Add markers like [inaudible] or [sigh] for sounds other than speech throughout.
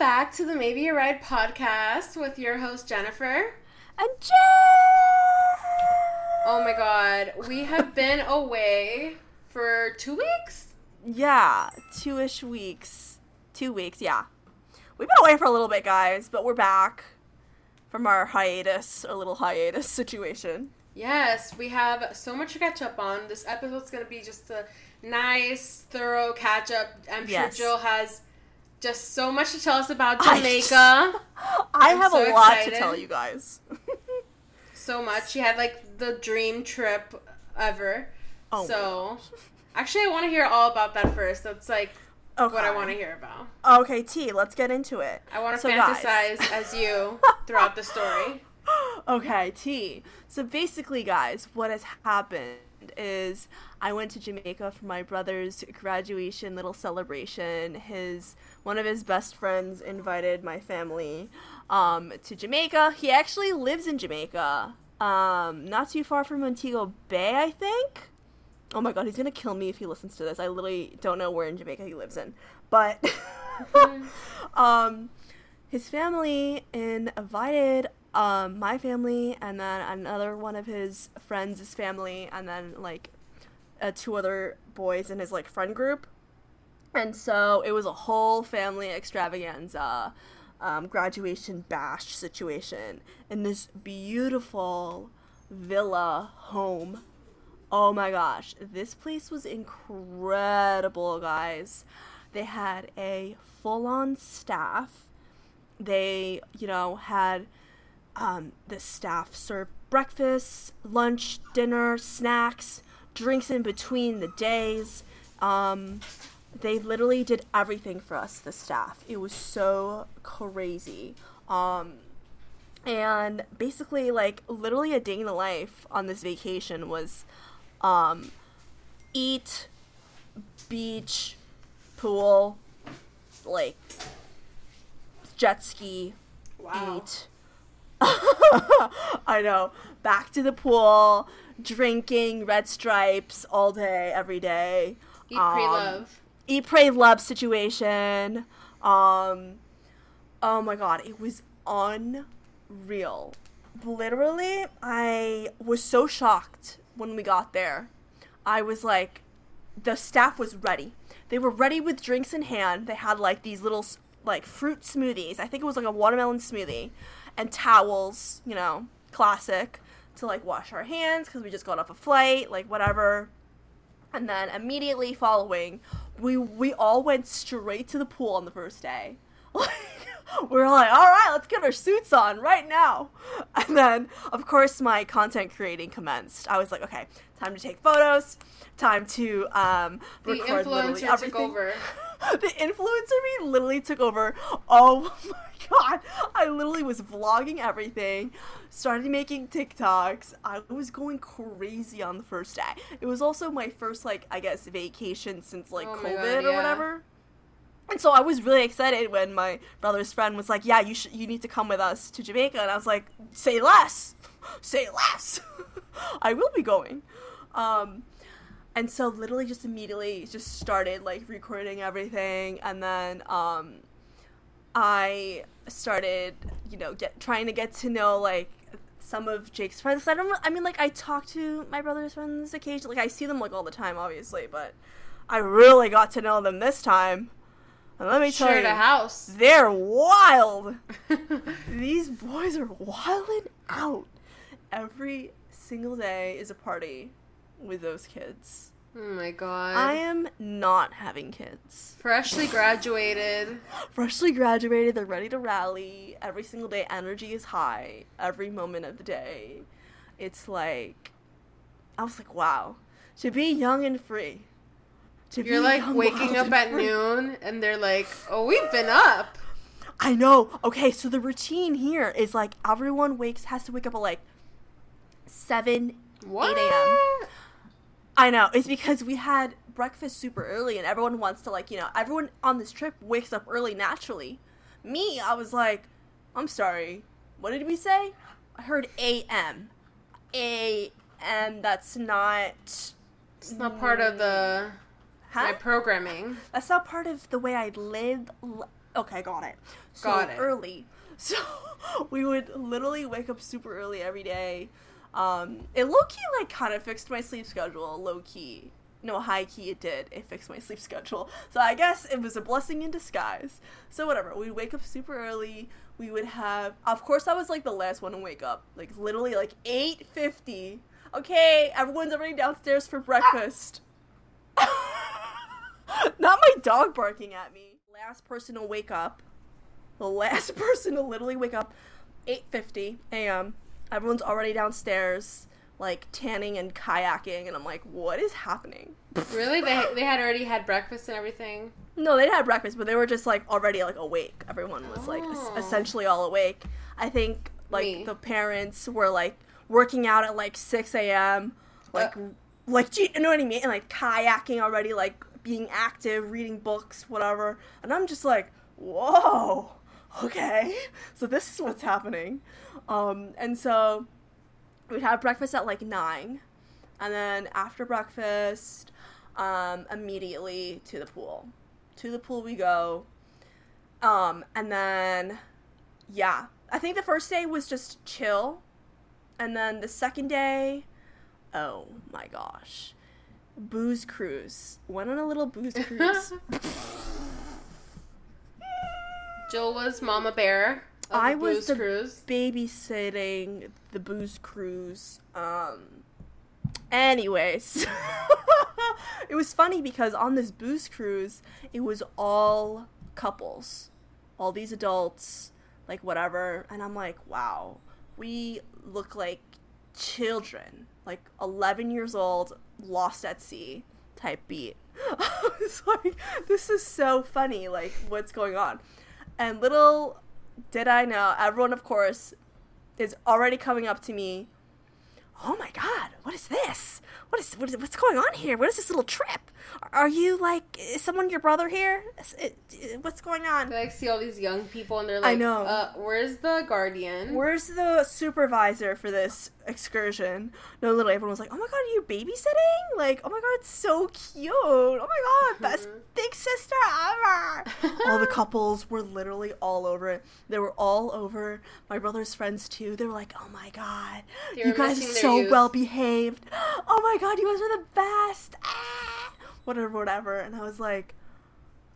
back to the Maybe a Ride podcast with your host Jennifer. And Jay! Oh my god, we have been away for two weeks? Yeah, two ish weeks. Two weeks, yeah. We've been away for a little bit, guys, but we're back from our hiatus, a little hiatus [laughs] situation. Yes, we have so much to catch up on. This episode's going to be just a nice, thorough catch up. I'm Yes. sure Gill has just so much to tell us about Jamaica. [laughs] I I'm have so a lot excited. to tell you guys. [laughs] so much. She had like the dream trip ever. Oh so, [laughs] actually, I want to hear all about that first. That's like okay. what I want to hear about. Okay, T, let's get into it. I want to So, guys. fantasize as you throughout the story. okay, T. So basically, guys, what has happened is I went to Jamaica for my brother's graduation little celebration. His one of his best friends invited my family um, to Jamaica. He actually lives in Jamaica, um, not too far from Montego Bay, I think. Oh my god, he's gonna kill me if he listens to this. I literally don't know where in Jamaica he lives in, but [laughs] um, his family invited um my family and then another one of his friends' family and then like uh, two other boys in his like friend group. And so it was a whole family extravaganza um, graduation bash situation in this beautiful villa home. Oh my gosh this place was incredible guys. They had a full-on staff. They you know had um, the staff served breakfast lunch dinner snacks drinks in between the days. Um, they literally did everything for us the staff. It was so crazy. Um, and basically like literally a day in the life on this vacation was um, eat beach pool like jet ski Wow. eat [laughs] i know. Back to the pool drinking red stripes all day every day. Eat, pray, Um, love. eat pray love situation. Um oh my god it was unreal. Literally i was so shocked when we got there. I was like the staff was ready. They were ready with drinks in hand. They had like these little like fruit smoothies. I think it was like a watermelon smoothie and towels you know classic to like wash our hands because we just got off a flight like whatever and then immediately following, we we all went straight to the pool on the first day. [laughs] Like we were like, all right, let's get our suits on right now. And then, of course, my content creating commenced. I was like, okay, time to take photos, time to um, The record literally influencer took everything. over. [laughs] the influencer me literally took over. Oh [laughs] my god. I literally was vlogging everything, started making TikToks. I was going crazy on the first day. It was also my first like I guess vacation since like Oh COVID God, or yeah. whatever. And so I was really excited when my brother's friend was like, "Yeah, you should you need to come with us to Jamaica." And I was like, "Say less. [laughs] Say less. [laughs] I will be going." Um and so literally just immediately just started like recording everything. And then um i started you know get trying to get to know like some of jake's friends. I don't i mean like i talk to my brother's friends occasionally. Like i see them like all the time obviously but i really got to know them this time. And let me tell Shared you a house. they're wild. [laughs] These boys are wilding out. Every single day is a party with those kids oh my god. I am not having kids. Freshly graduated. [gasps] Freshly graduated, they're ready to rally. Every single day, energy is high. Every moment of the day. It's like, I was like, wow. To be young and free. To You're like young, [laughs] waking up at free. noon and they're like, oh, we've been up. [gasps] I know. Okay, so the routine here is like everyone wakes, has to wake up at like 7, What? 8 a.m. I know. It's because we had breakfast super early and everyone wants to like, you know, everyone on this trip wakes up early naturally. Me, I was like, I'm sorry. What did we say? I heard AM. AM, that's not It's not part of the my programming. That's not part of the way I live. Okay, got it. So Got it. early. [laughs] So we would literally wake up super early every day. Um, it low key like kind of fixed my sleep schedule. Low key, no high key, it did. It fixed my [laughs] sleep schedule. So I guess it was a blessing in disguise. So whatever. We'd wake up super early. We would have. Of course, I was like the last one to wake up. Like literally like eight fifty. Okay, everyone's already downstairs for breakfast. [laughs] Not my dog barking at me. Last person to wake up. The last [laughs] person to literally wake up 8:50 a.m. Everyone's already downstairs like tanning and kayaking and I'm like, "What is happening?" Really? They they had already had breakfast and everything. No, they had breakfast, but they were just like already like awake. Everyone was like es- Oh. essentially all awake. I think like Me. the parents were like working out at like 6 a.m. Like, Uh. like do you know what I mean? And like kayaking already, like being active, reading books, whatever. And I'm just like, whoa, okay. So this is what's happening. Um, and so we'd have breakfast at like nine, and then after breakfast, um, immediately to the pool. To the pool we go. Um, and then, yeah, I think the first day was just chill, and then the second day, oh my gosh, booze cruise. Went on a little booze [laughs] cruise. Gill was Mama Bear. Of I the was the- Cruise. babysitting the booze cruise. Um anyways. [laughs] it was funny because on this booze cruise, it was all couples. All these adults, like whatever, and I'm like, wow, we look like children. Like 11 years old, lost at sea type beat. [laughs] I was like, this is so funny. Like, what's going on? And little did I know, everyone, of course, is already coming up to me. Oh my god, what is this? What is, what is what's going on here? What is this little trip? Are you like is someone your brother here? Is it- what's going on? They like see all these young people and they're like, I know. Uh, where's the guardian? Where's the supervisor for this excursion? No, literally, everyone was like, "Oh my god, are you babysitting? Like, oh my god, it's so cute! Oh my god, best big sister ever!" all the [laughs] couples were literally all over it. They were all over my brother's friends too. They were like, "Oh my god, They you guys are so youth. well behaved! Oh my god, you guys are the best!" Ah! Whatever, whatever. And I was like,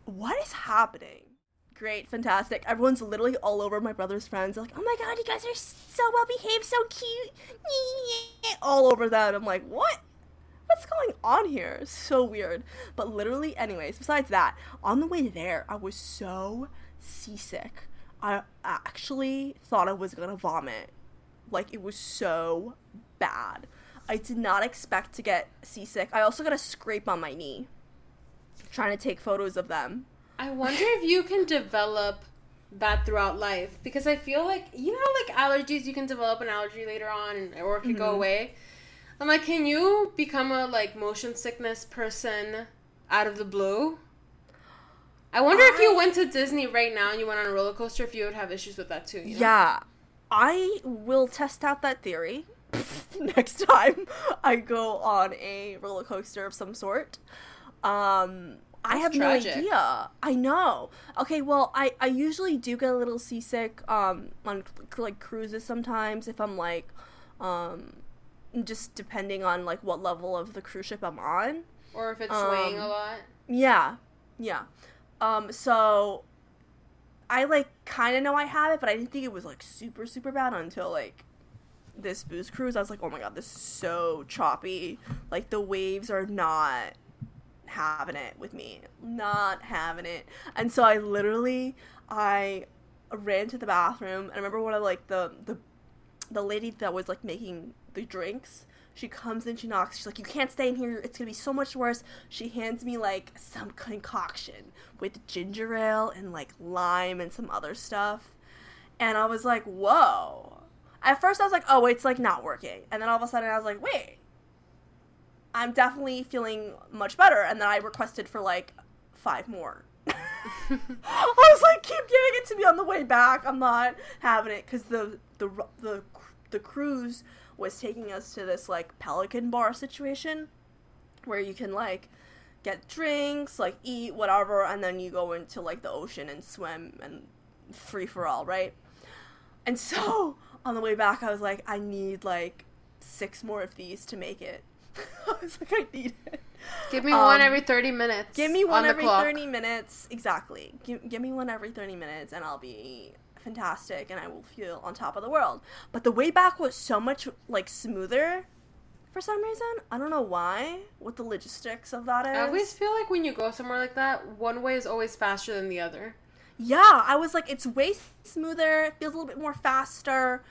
"What is happening?" Great, fantastic. Everyone's literally all over my brother's friends. They're like, oh my god, you guys are so well behaved, so cute. [laughs] All over that. I'm like, what? What's going on here? So weird. But literally, anyways, besides that, on the way there, I was so seasick. I actually thought I was gonna vomit. Like, it was so bad. I did not expect to get seasick. I also got a scrape on my knee trying to take photos of them. I wonder if you can develop that throughout life because I feel like you know how like allergies you can develop an allergy later on or it can go Mhm. away. I'm like, can you become a like motion sickness person out of the blue? I wonder if you went to Disney right now and you went on a roller coaster, if you would have issues with that too. You know? Yeah, I will test out that theory [laughs] next time I go on a roller coaster of some sort. Um, I have tragic. no idea. I know. Okay, well, I I usually do get a little seasick um on like cruises sometimes if I'm like um just depending on like what level of the cruise ship I'm on. Or if it's swaying a Um, lot. Yeah. Yeah. Um so I like kind of know I have it, but I didn't think it was like super super bad until like this booze cruise. I was like, "Oh my god, this is so choppy. Like the waves are not having it with me. Not having it." And so I literally I ran to the bathroom and I remember one of like the the the lady that was like making the drinks she comes in she knocks she's like you can't stay in here it's gonna be so much worse she hands me like some concoction with ginger ale and like lime and some other stuff and i was like whoa at first i was like oh it's like not working and then all of a sudden i was like wait i'm definitely feeling much better and then i requested for like five more [laughs] I was like, keep giving it to me on the way back. I'm not having it because the the the the cruise was taking us to this like Pelican bar situation where you can like get drinks, like eat whatever, and then you go into like the ocean and swim and free for all, right? And so on the way back, I was like, I need like six more of these to make it. [laughs] I was like, I need it. Give me one Um, every 30 minutes. Give me one on every 30 minutes. Exactly. Give, give me one every 30 minutes and I'll be fantastic and I will feel on top of the world. But the way back was so much like smoother for some reason. I don't know why. What the logistics of that is. I always feel like when you go somewhere like that, one way is always faster than the other. Yeah, I was like, it's way smoother. Feels a little bit more faster.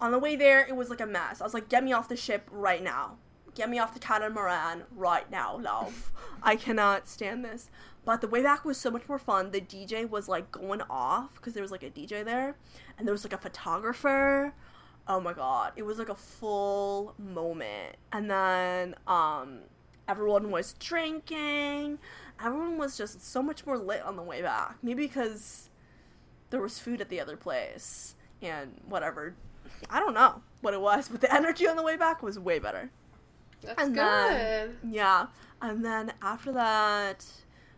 On the way there, it was like a mess. I was like, get me off the ship right now. Get me off the catamaran right now, love. I cannot stand this. But the way back was so much more fun. The DJ was like going off because there was like a DJ there, and there was like a photographer. Oh my god, it was like a full moment. And then um, everyone was drinking. Everyone was just so much more lit on the way back. Maybe because there was food at the other place and whatever. I don't know what it was, but the [laughs] energy on the way back was way better. That's And good. then- Yeah. And then after that,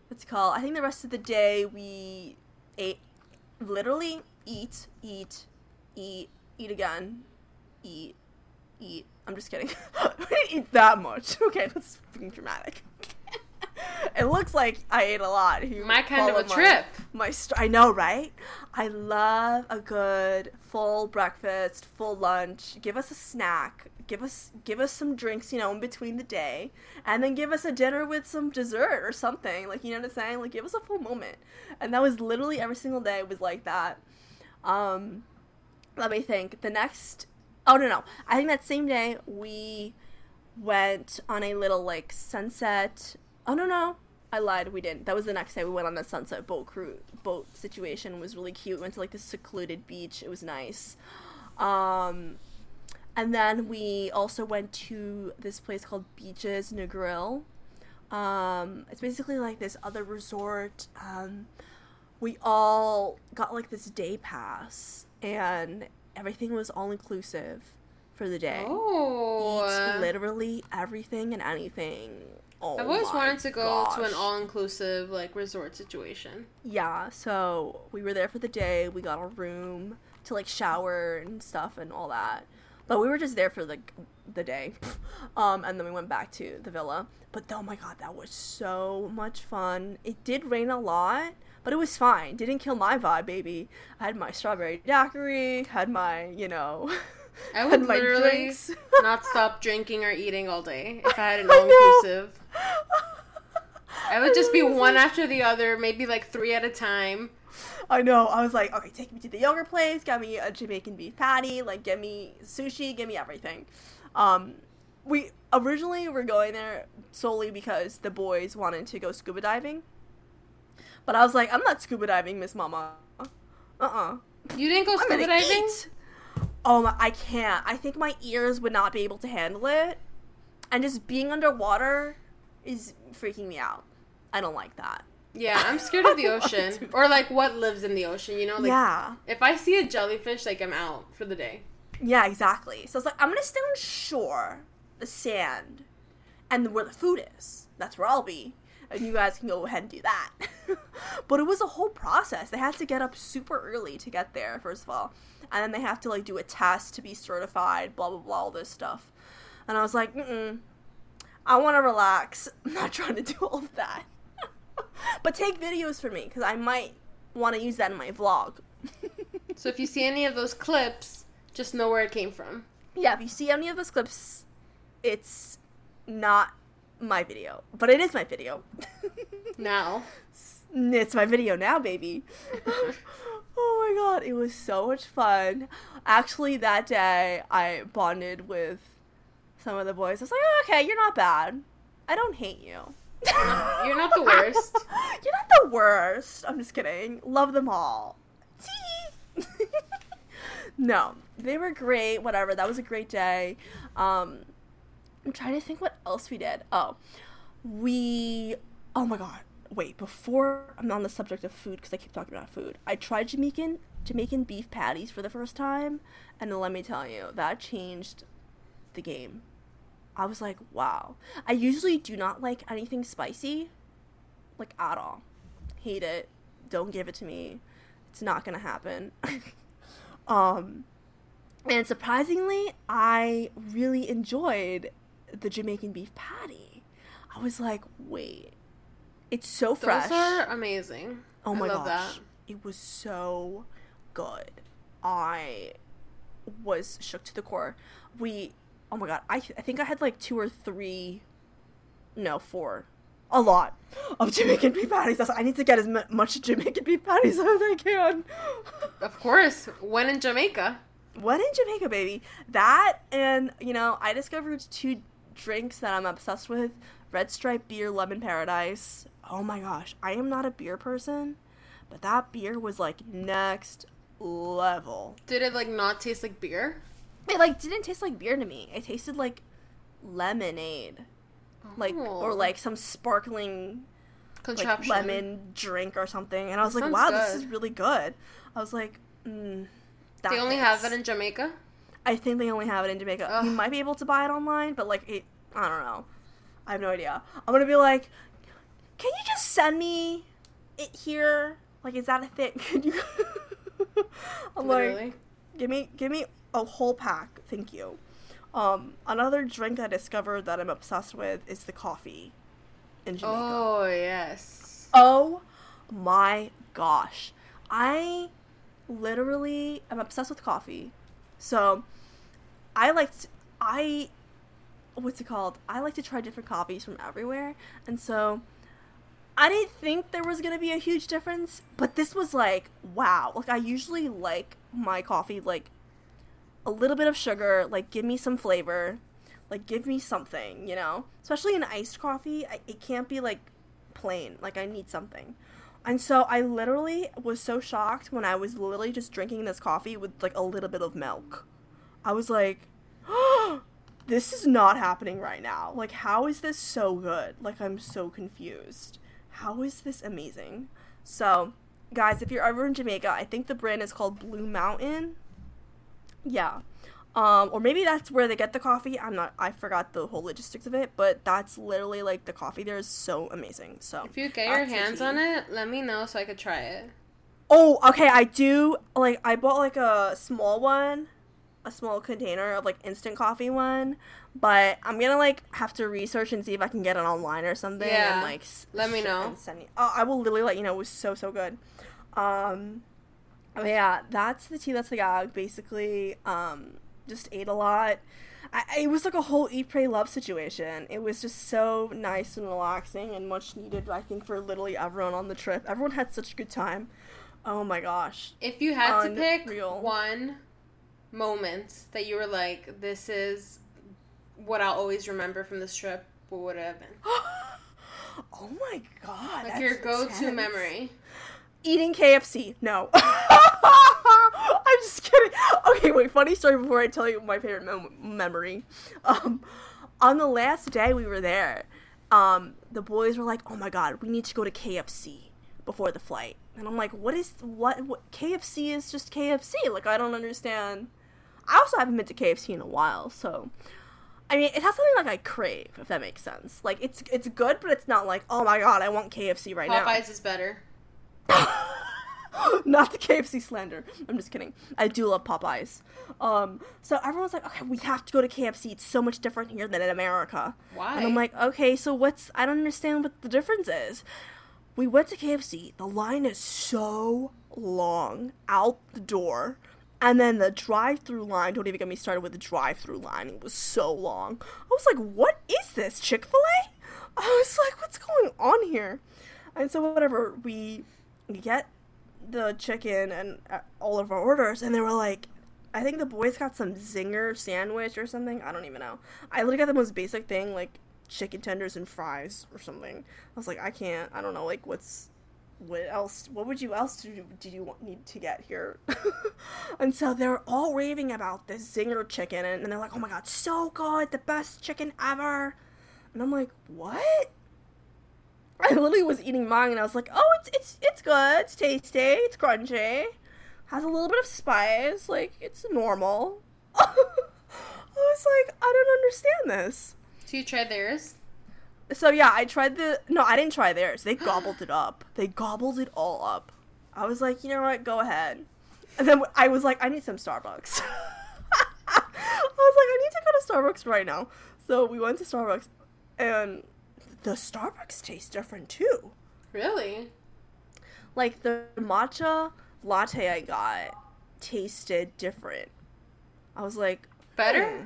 what's it called? I think the rest of the day we ate, literally eat, eat, eat, eat again, eat, eat. I'm just kidding. [laughs] we didn't eat that much. [laughs] Okay, that's being dramatic. [laughs] it looks like I ate a lot. you My kind of a my- trip. my st- I know, right? I love a good full breakfast, full lunch. Give us a snack. Give us give us some drinks, you know, in between the day, and then give us a dinner with some dessert or something. Like you know what I'm saying? Like give us a full moment. And that was literally every single day was like that. Um, let me think. The next, oh no no, I think that same day we went on a little like sunset. Oh no no, I lied. We didn't. That was the next day. We went on a sunset boat cruise. Boat situation It was really cute. We went to like this secluded beach. It was nice. Um, and then we also went to this place called Beaches Negril. Um, it's basically like this other resort. Um, we all got like this day pass, and everything was all inclusive for the day. Oh. Eats literally everything and anything. Oh I've always wanted to go to an all-inclusive like resort situation. Yeah, so we were there for the day. We got a room to like shower and stuff and all that. But we were just there for like the day. [laughs] um and then we went back to the villa. But oh my god, that was so much fun. It did rain a lot, but it was fine. Didn't kill my vibe, baby. I had my strawberry daiquiri, had my, you know, [laughs] I had would my literally drinks. [laughs] not stop drinking or eating all day if I had an all-inclusive. I would just be one after the other, maybe like three at a time. I know. I was like, okay, take me to the yogurt place, get me a Jamaican beef patty, like get me sushi, give me everything. Um, we originally were going there solely because the boys wanted to go scuba diving, but I was like, I'm not scuba diving, Miss Mama. Uh uh You didn't go scuba diving? eat. Oh, my, I can't. I think my ears would not be able to handle it, and just being underwater is freaking me out. I don't like that. Yeah, I'm [laughs] scared of the wanna ocean. Or like what lives in the ocean, you know? Like yeah. if I see a jellyfish, like I'm out for the day. Yeah, exactly. So it's like I'm gonna stay on shore, the sand, and where the food is. That's where I'll be, and you guys can go ahead and do that. [laughs] but it was a whole process. They had to get up super early to get there, first of all, and then they have to like do a test to be certified. Blah blah blah, all this stuff. And I was like, mm I want to relax. [laughs] I'm not trying to do all of that. [laughs] but take videos for me because I might want to use that in my vlog. [laughs] So if you see any of those clips, just know where it came from. yeah, if you see any of those clips, it's not my video, but it is my video. [laughs] Now. it's my video now, baby. oh my god, it was so much fun. Actually, that day I bonded with some of the boys. I was like, oh, okay, you're not bad. I don't hate you. You're not the worst. [laughs] you're not the worst. I'm just kidding. Love them all. [laughs] No, they were great. Whatever. That was a great day. Um, I'm trying to think what else we did. Oh, we. Oh my god. Wait, before I'm on the subject of food because I keep talking about food. I tried Jamaican Jamaican beef patties for the first time, and let me tell you, that changed the game. I was like, wow. I usually do not like anything spicy, like at all. Hate it. Don't give it to me. It's not gonna happen. [laughs] um, and surprisingly, I really enjoyed the Jamaican beef patty. I was like, wait, it's so fresh. Those are amazing. Oh my I love gosh. that. It was so good. I was shook to the core. We, oh my god, I, I think I had like two or three, no, four, a lot of Jamaican beef patties. That's- I need to get as mu- much Jamaican beef patties [laughs] as I can. Of course. When in Jamaica. When in Jamaica, baby? That and you know, I discovered two drinks that I'm obsessed with: Red Stripe beer, Lemon Paradise. Oh my gosh, I am not a beer person, but that beer was like next level. Did it like not taste like beer? It like didn't taste like beer to me. It tasted like lemonade, like or Oh. like some sparkling like lemon drink or something. And I was That like, wow, this is really good. I was like, mm, that They only have it in Jamaica. I think they only have it in Jamaica. Ugh. You might be able to buy it online, but like it, I don't know. I have no idea. I'm gonna be like, can you just send me it here? Like, is that a thing? [laughs] Can you? [laughs] I'm like, give me, give me a whole pack, thank you. Um, another drink I discovered that I'm obsessed with is the coffee in Jamaica. Oh yes. Oh my gosh. I literally am obsessed with coffee. So I like to, I what's it called? I like to try different coffees from everywhere. And so I didn't think there was going to be a huge difference, but this was like wow. Like I usually like my coffee like a little bit of sugar, like give me some flavor, like give me something, you know? Especially in iced coffee, I, it can't be like plain. Like I need something. And so I literally was so shocked when I was literally just drinking this coffee with like a little bit of milk. I was like, [gasps] this is not happening right now. Like, how is this so good? Like, I'm so confused. How is this amazing? So, guys, if you're ever in Jamaica, I think the brand is called Blue Mountain. Yeah. Um, or maybe that's where they get the coffee. I'm not, I forgot the whole logistics of it, but that's literally like the coffee there is so amazing. So, If you get your hands on it, let me know so I could try it. Oh, okay. I do like I bought like a small one, a small container of like instant coffee one, but I'm gonna like have to research and see if I can get it online or something. Yeah. And, like Let me know. and Send me. Oh, I will literally let you know. It was so so good. Um, but yeah, that's the tea. That's the gag. Basically, um, just ate a lot. I, it was like a whole eat pray love situation. It was just so nice and relaxing and much needed. I think for literally everyone on the trip. Everyone had such a good time. Oh my gosh. If you had to pick one moment that you were like, this is what I'll always remember from this trip, what would it have been? [gasps] oh my god. Like your go to memory. Eating KFC. No. [laughs] I'm just kidding. Okay, wait. Funny story before I tell you my favorite mem- memory. Um, on the last day we were there, um, the boys were like, "Oh my god, we need to go to KFC before the flight." And I'm like, "What is what? what KFC is just KFC. Like I don't understand." I also haven't been to KFC in a while, so I mean, it has something like I crave, if that makes sense. Like it's it's good, but it's not like, "Oh my god, I want KFC right now." Popeyes is better. [laughs] Not the KFC slander. I'm just kidding. I do love Popeyes. Um, so everyone's like, okay, we have to go to KFC. It's so much different here than in America. Why? And I'm like, okay, so what's? I don't understand what the difference is. We went to KFC. The line is so long out the door. And then the drive-through line, don't even get me started with the drive-through line. It was so long. I was like, what is this? Chick-fil-A? I was like, what's going on here? And so whatever, we get the chicken and uh, all of our orders, and they were like, I think the boys got some zinger sandwich or something. I don't even know. I literally got the most basic thing, like chicken tenders and fries or something. I was like, I can't. I don't know. Like, what's what else? What would you else do? Did you want, need to get here? [laughs] and so they're all raving about this zinger chicken, and, and they're like, oh my god, so good, the best chicken ever. And I'm like, what? [laughs] I literally was eating mine and I was like, "Oh, it's it's it's good. It's tasty. It's crunchy. Has a little bit of spice. Like it's normal." [laughs] I was like, "I don't understand this." So you tried theirs? So yeah, I tried the no, I didn't try theirs. They gobbled it up. They gobbled it all up. I was like, you know what, go ahead. And then I was like, I need some Starbucks. [laughs] I was like, I need to go to Starbucks right now. So we went to Starbucks, and the Starbucks tastes different too. Really? Like the matcha latte I got tasted different. I was like, Better? hmm.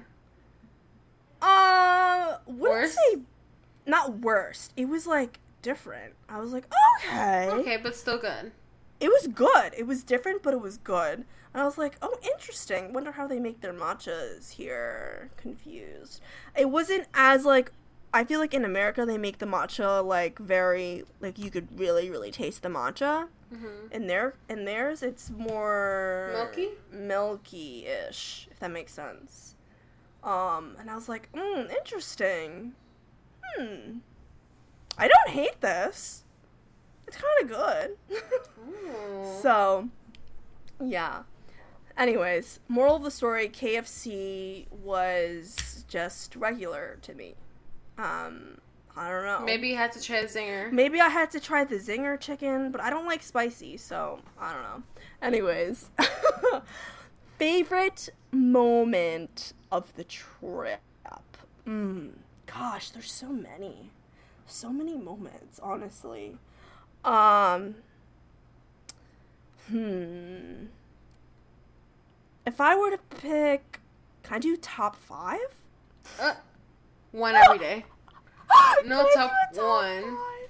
uh, wouldn't say not worst. It was like different. I was like, okay. Okay, but still good. It was good. It was different, but it was good. And I was like, oh, interesting. Wonder how they make their matchas here. Confused. It wasn't as like. I feel like in America they make the matcha like very like you could really really taste the matcha. Mm-hmm. In their in theirs it's more Milky? milky ish if that makes sense. Um, and I was like, hmm, interesting. Hmm. I don't hate this. It's kind of good. [laughs] So, yeah. Anyways, moral of the story KFC was just regular to me. Um, I don't know. Maybe you had to try the zinger. Maybe I had to try the zinger chicken, but I don't like spicy, so I don't know. Anyways, [laughs] favorite moment of the trip. Mm, gosh, there's so many. So many moments, honestly. Um Hmm. If I were to pick can I do top 5? Uh, one every day. [gasps] No, top do one. five?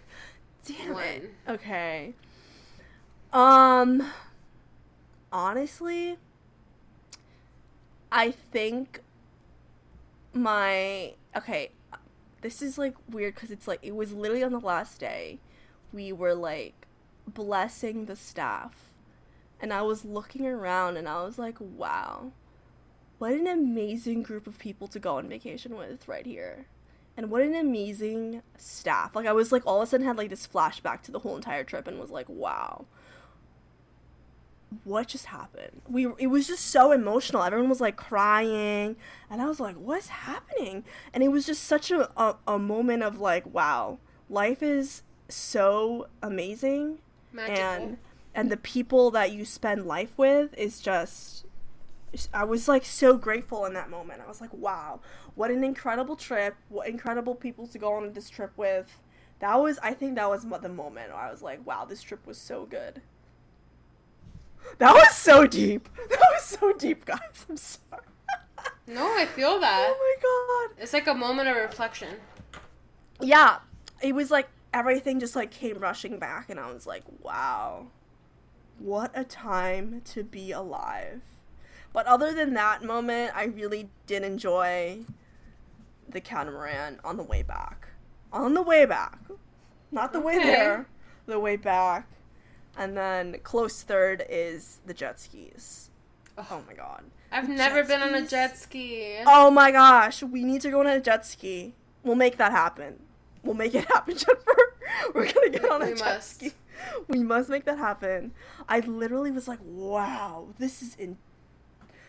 Damn One. it. Okay. Um honestly I think my okay, this is like weird cuz it's like it was literally on the last day we were like blessing the staff and I was looking around and I was like, wow. What an amazing group of people to go on vacation with right here. And what an amazing staff. Like I was like all of a sudden had like this flashback to the whole entire trip and was like, wow. What just happened? We it was just so emotional. Everyone was like crying and I was like, what's happening? And it was just such a a, a moment of like, wow, life is so amazing Magical. and and the people that you spend life with is just I was like so grateful in that moment. I was like, wow, what an incredible trip. What incredible people to go on this trip with. That was I think that was the moment where I was like, wow, this trip was so good. That was so deep. [laughs] That was so deep, guys. I'm sorry. no, I feel that. Oh my god. It's like a moment of reflection. yeah it was like everything just like came rushing back and i was like wow what a time to be alive but other than that moment i really did enjoy the catamaran on the way back on the way back not the way there the way back and then close third is the jet skis oh my god I've never Jet been on a jet ski. Oh my gosh, we need to go on a jet ski. We'll make that happen. We'll make it happen, [laughs] Jennifer. We're gonna get on a We jet must. ski. We must make that happen. I literally was like, wow, this is in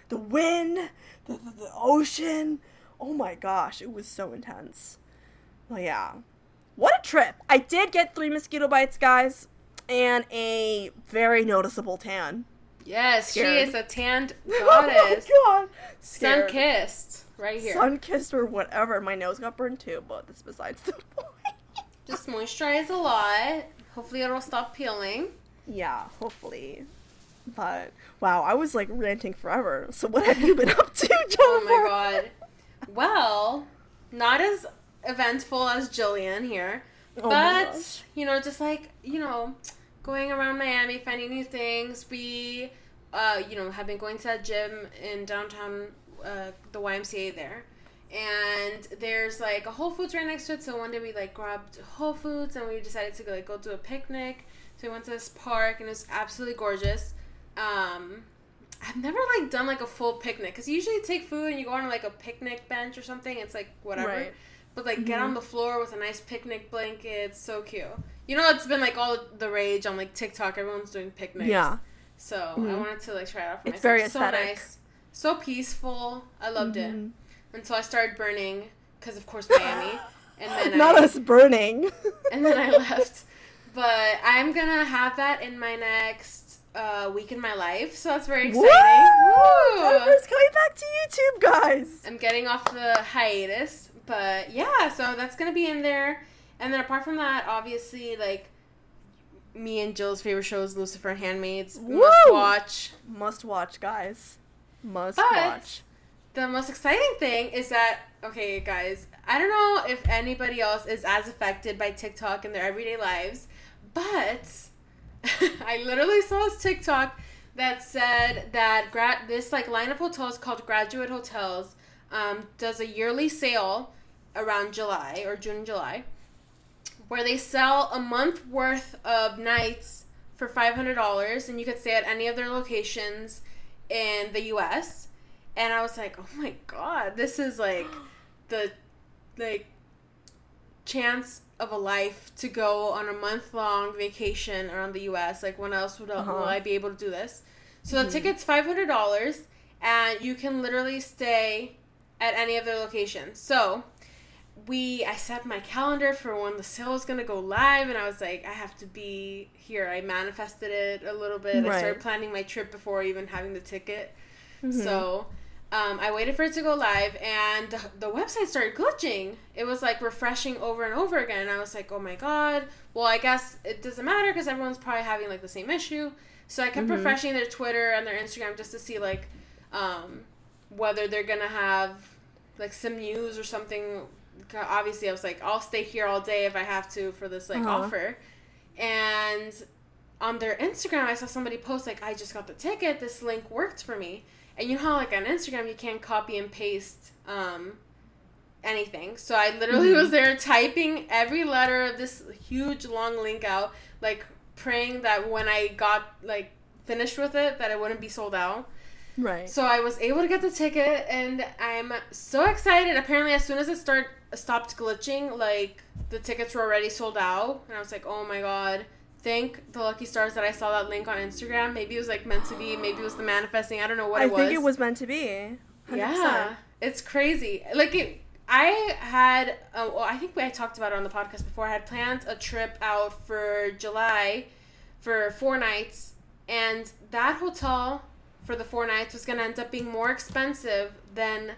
the wind, the, the, the ocean. Oh my gosh, it was so intense. Well, yeah. What a trip. I did get three mosquito bites, guys, and a very noticeable tan. Yes, she is a tanned goddess. [laughs] Oh my god. Sun kissed. Right here. sun kissed or whatever. My nose got burned too, but that's besides the [laughs] point. Just moisturize a lot. Hopefully it'll stop peeling. yeah, hopefully. But wow, I was like ranting forever. So what have you been up to, [laughs] Jennifer? Oh my god. Well, not as eventful as Jillian here. Oh but, you know, just like, you know, going around Miami, finding new things. We, uh, you know, have been going to that gym in downtown, uh, the YMCA there. And there's like a Whole Foods right next to it. So one day we like grabbed Whole Foods and we decided to go, like go do a picnic. So we went to this park and it was absolutely gorgeous. Um, I've never like done like a full picnic because you usually take food and you go on like a picnic bench or something. It's like whatever. Right. But like get Mhm. on the floor with a nice picnic blanket. It's so cute. You know, it's been like all the rage on like TikTok. Everyone's doing picnics. Yeah. So I Mhm. wanted to like try it out for It's myself. very so nice, so peaceful. I loved Mhm. it until I started burning because of course Miami. [laughs] And then Not I, us burning. and then I [laughs] left. But I'm gonna have that in my next uh, week in my life, so that's very exciting. Woo! Jennifer's coming back to YouTube, guys. I'm getting off the hiatus, but yeah, so that's gonna be in there. And then apart from that, obviously, like me and Gill's favorite show is Lucifer and Handmaids. Woo! Must watch. Must watch, guys. Must But- watch. The most exciting thing is that okay, guys, I don't know if anybody else is as affected by TikTok in their everyday lives, but [laughs] I literally saw this TikTok that said that gra- this like line of hotels called Graduate Hotels um, does a yearly sale around July or June, July, where they sell a month worth of nights for five hundred dollars, and you could stay at any of their locations in the U.S. And I was like, oh my god, this is like the like chance of a life to go on a month long vacation around the U.S. Like, when else would Uh-huh. will I be able to do this? So the ticket's five hundred dollars, and you can literally stay at any of their locations. So we, I set my calendar for when the sale was gonna go live, and I was like, I have to be here. I manifested it a little bit. I started planning my trip before even having the ticket. Mhm. So um, I waited for it to go live, and the, website started glitching. It was like refreshing over and over again. And I was like, oh my god. Well, I guess it doesn't matter because everyone's probably having like the same issue. So I kept Mhm. refreshing their Twitter and their Instagram just to see like um, whether they're gonna have like some news or something. Obviously, I was like, I'll stay here all day if I have to for this like Uh-huh. offer. And on their Instagram, I saw somebody post like, "I just got the ticket. This link worked for me." And you know how like on Instagram you can't copy and paste um, anything. So I literally Mhm. was there typing every letter of this huge long link out, like praying that when I got like finished with it, that it wouldn't be sold out. Right. So I was able to get the ticket, and I'm so excited. Apparently, as soon as it start stopped glitching, like the tickets were already sold out, and I was like, "Oh my god!" Thank the lucky stars that I saw that link on Instagram. Maybe it was like meant to be. Maybe it was the manifesting. I don't know what I it was. I think it was meant to be. 100%. Yeah, it's crazy. Like it, I had. Uh, well, I think we I talked about it on the podcast before. I had planned a trip out for July, for four nights, and that hotel for the four nights was gonna end up being more expensive than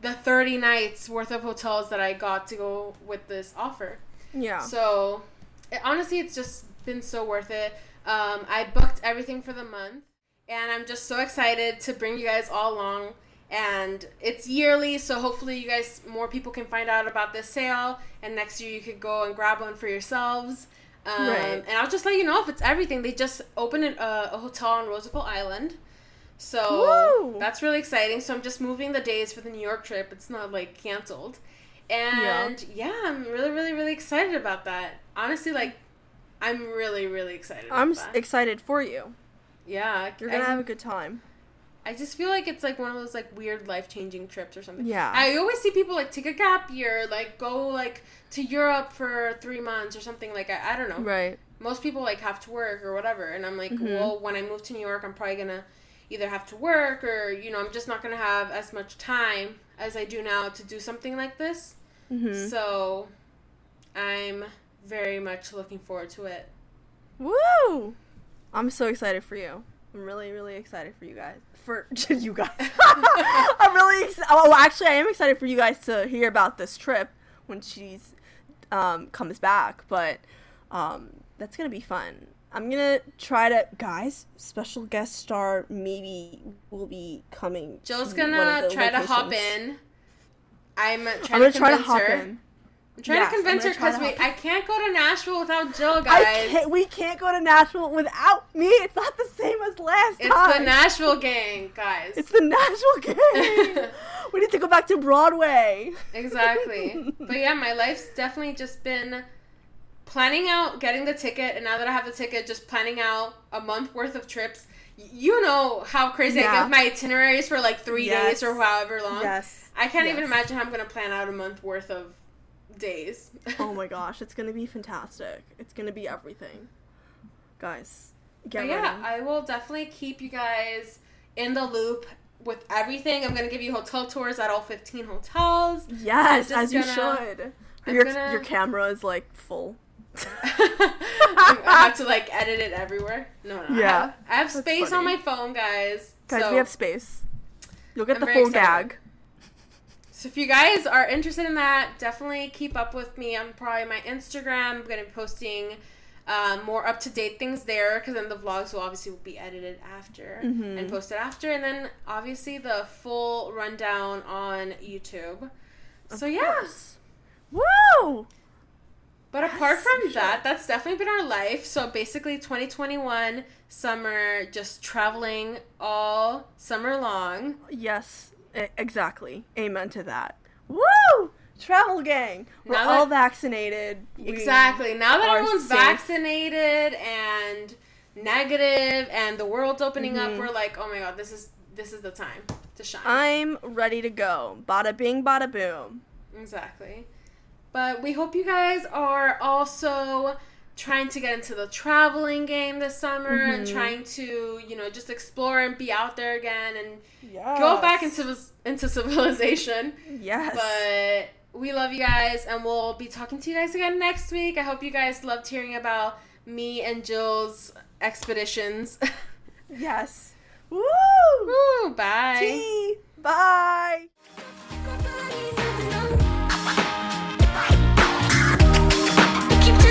the thirty nights worth of hotels that I got to go with this offer. Yeah. So, it, honestly, it's just been so worth it. Um, I booked everything for the month, and I'm just so excited to bring you guys all along. And it's yearly, so hopefully, you guys more people can find out about this sale, and next year you could go and grab one for yourselves. Um, Right. And I'll just let you know if it's everything. They just opened an, uh, a hotel on Roosevelt Island. So Woo! that's really exciting. So I'm just moving the days for the New York trip. It's not like canceled. And yeah, I'm really, really, really excited about that. Honestly, like, I'm really, really excited. I'm s- excited for you. yeah, You're gonna I, have a good time. I just feel like it's like one of those like weird life changing trips or something. Yeah. I always see people like take a gap year, like go like to Europe for three months or something. Like I, I don't know. Right. most people like have to work or whatever and i'm like Mhm. well when i move to new york i'm probably gonna either have to work or you know i'm just not gonna have as much time as i do now to do something like this Mm-hmm. so i'm very much looking forward to it Woo! I'm so excited for you. I'm really, really excited for you guys. For [laughs] you guys. [laughs] I'm really ex- oh, actually, I am excited for you guys to hear about this trip when she's um, comes back. But um, that's gonna be fun. I'm gonna try to guys. Special guest star maybe will be coming. jill's to one of gonna the try to hop in i'm trying I'm gonna to try to hop her in. I'm trying Yes, to convince her because we i can't go to nashville without jill guys I can't, we can't go to Nashville without me. It's not the same as last it's time. It's the nashville gang guys It's the Nashville gang. [laughs] we need to go back to Broadway. Exactly. [laughs] but yeah, my life's definitely just been planning out getting the ticket, and now that I have the ticket, just planning out a month worth of trips. You know how crazy I Yeah. get my itineraries for like three Yes. days or however long. Yes. I can't even imagine how I'm gonna plan out a month worth of days. Oh my [laughs] gosh, it's gonna be fantastic. It's gonna be everything. Guys, get But yeah, ready. I will definitely keep you guys in the loop with everything. I'm gonna give you hotel tours at all 15 hotels. Yes, as you gonna- should. I'm Your gonna- your camera is like full. [laughs] I have to like edit it everywhere. No, no. Yeah. I have, I have space on my phone, guys. Guys, so, we have space. You'll get I'm the full excited. gag. So if you guys are interested in that, definitely keep up with me on probably my Instagram. I'm gonna be posting um, more up to date things there because then the vlogs will obviously be edited after Mhm. and posted after, and then obviously the full rundown on YouTube. So yes, yeah. Woo! But apart from sure. that, that's definitely been our life. So basically, 2021 summer, just traveling all summer long. Yes, exactly. Amen to that. Woo! Travel gang. We're Now all that- vaccinated. We- Exactly. Now that everyone's safe. vaccinated and negative, and the world's opening up, Mhm. we're like, oh my god, this is this is the time to shine. I'm ready to go. Bada bing, bada boom. Exactly. But we hope you guys are also trying to get into the traveling game this summer mm-hmm. and trying to you know just explore and be out there again and yes. go back into into civilization. Yes. But we love you guys and we'll be talking to you guys again next week. I hope you guys loved hearing about me and Gill's expeditions. yes. [laughs] Woo! Woo! Bye. Tea. Bye.